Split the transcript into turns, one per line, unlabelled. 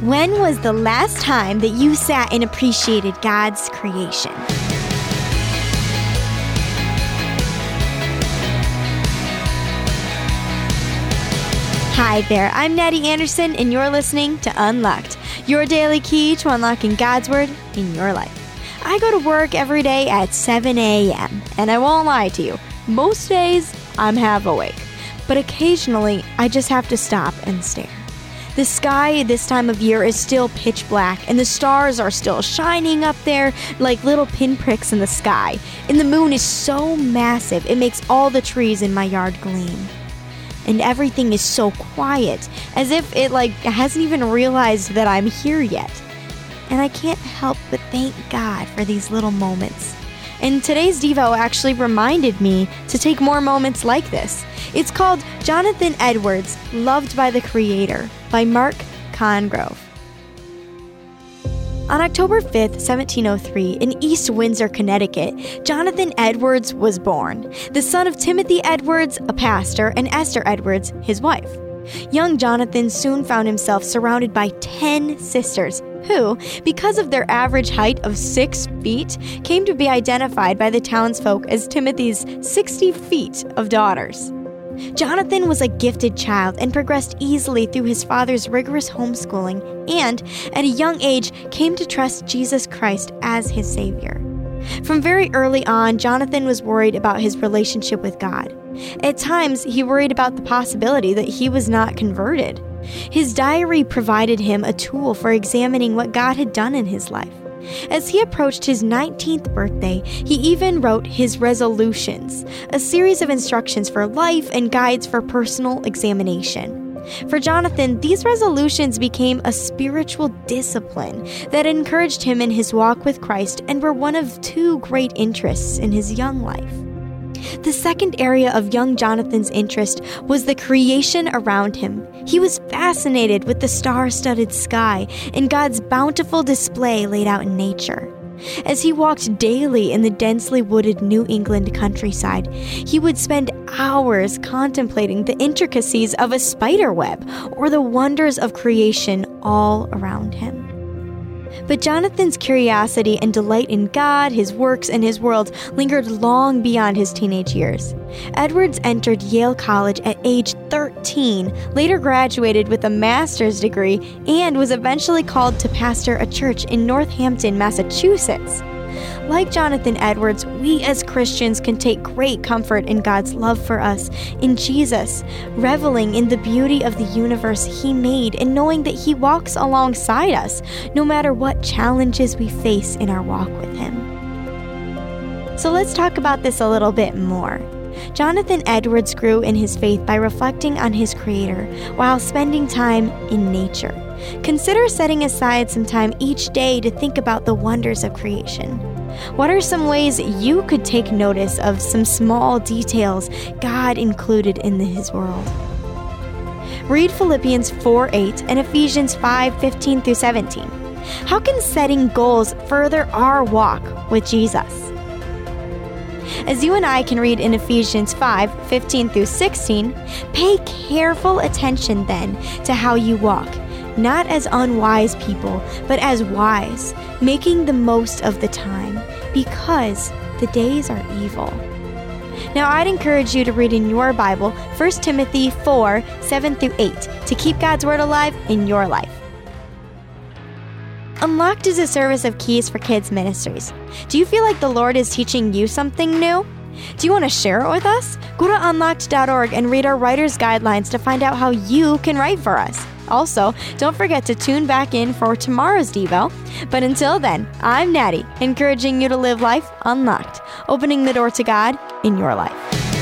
When was the last time that you sat and appreciated God's creation? Hi there, I'm Natty Anderson, and you're listening to Unlocked, your daily key to unlocking God's Word in your life. I go to work every day at 7 a.m., and I won't lie to you, most days I'm half awake, but occasionally I just have to stop and stare. The sky this time of year is still pitch black, and the stars are still shining up there like little pinpricks in the sky. And the moon is so massive, it makes all the trees in my yard gleam. And everything is so quiet, as if it like hasn't even realized that I'm here yet. And I can't help but thank God for these little moments. And today's Devo actually reminded me to take more moments like this. It's called Jonathan Edwards, Loved by the Creator by Mark Congrove. On October 5th, 1703, in East Windsor, Connecticut, Jonathan Edwards was born, the son of Timothy Edwards, a pastor, and Esther Edwards, his wife. Young Jonathan soon found himself surrounded by 10 sisters who, because of their average height of six feet, came to be identified by the townsfolk as Timothy's 60 feet of daughters. Jonathan was a gifted child and progressed easily through his father's rigorous homeschooling and, at a young age, came to trust Jesus Christ as his Savior. From very early on, Jonathan was worried about his relationship with God. At times, he worried about the possibility that he was not converted. His diary provided him a tool for examining what God had done in his life. As he approached his 19th birthday, he even wrote his resolutions, a series of instructions for life and guides for personal examination. For Jonathan, these resolutions became a spiritual discipline that encouraged him in his walk with Christ and were one of two great interests in his young life. The second area of young Jonathan's interest was the creation around him. He was fascinated with the star studded sky and God's bountiful display laid out in nature. As he walked daily in the densely wooded New England countryside, he would spend hours contemplating the intricacies of a spider web or the wonders of creation all around him. But Jonathan's curiosity and delight in God, his works, and his world lingered long beyond his teenage years. Edwards entered Yale College at age 13, later graduated with a master's degree, and was eventually called to pastor a church in Northampton, Massachusetts. Like Jonathan Edwards, we as Christians can take great comfort in God's love for us in Jesus, reveling in the beauty of the universe He made and knowing that He walks alongside us no matter what challenges we face in our walk with Him. So let's talk about this a little bit more. Jonathan Edwards grew in his faith by reflecting on his Creator while spending time in nature. Consider setting aside some time each day to think about the wonders of creation. What are some ways you could take notice of some small details God included in His world? Read Philippians 4 8 and Ephesians 5 15 through 17. How can setting goals further our walk with Jesus? As you and I can read in Ephesians 5 15 through 16, pay careful attention then to how you walk, not as unwise people, but as wise, making the most of the time, because the days are evil. Now, I'd encourage you to read in your Bible 1 Timothy 4 7 through 8 to keep God's Word alive in your life. Unlocked is a service of Keys for Kids Ministries. Do you feel like the Lord is teaching you something new? Do you want to share it with us? Go to unlocked.org and read our writer's guidelines to find out how you can write for us. Also, don't forget to tune back in for tomorrow's Devo. But until then, I'm Natty, encouraging you to live life unlocked, opening the door to God in your life.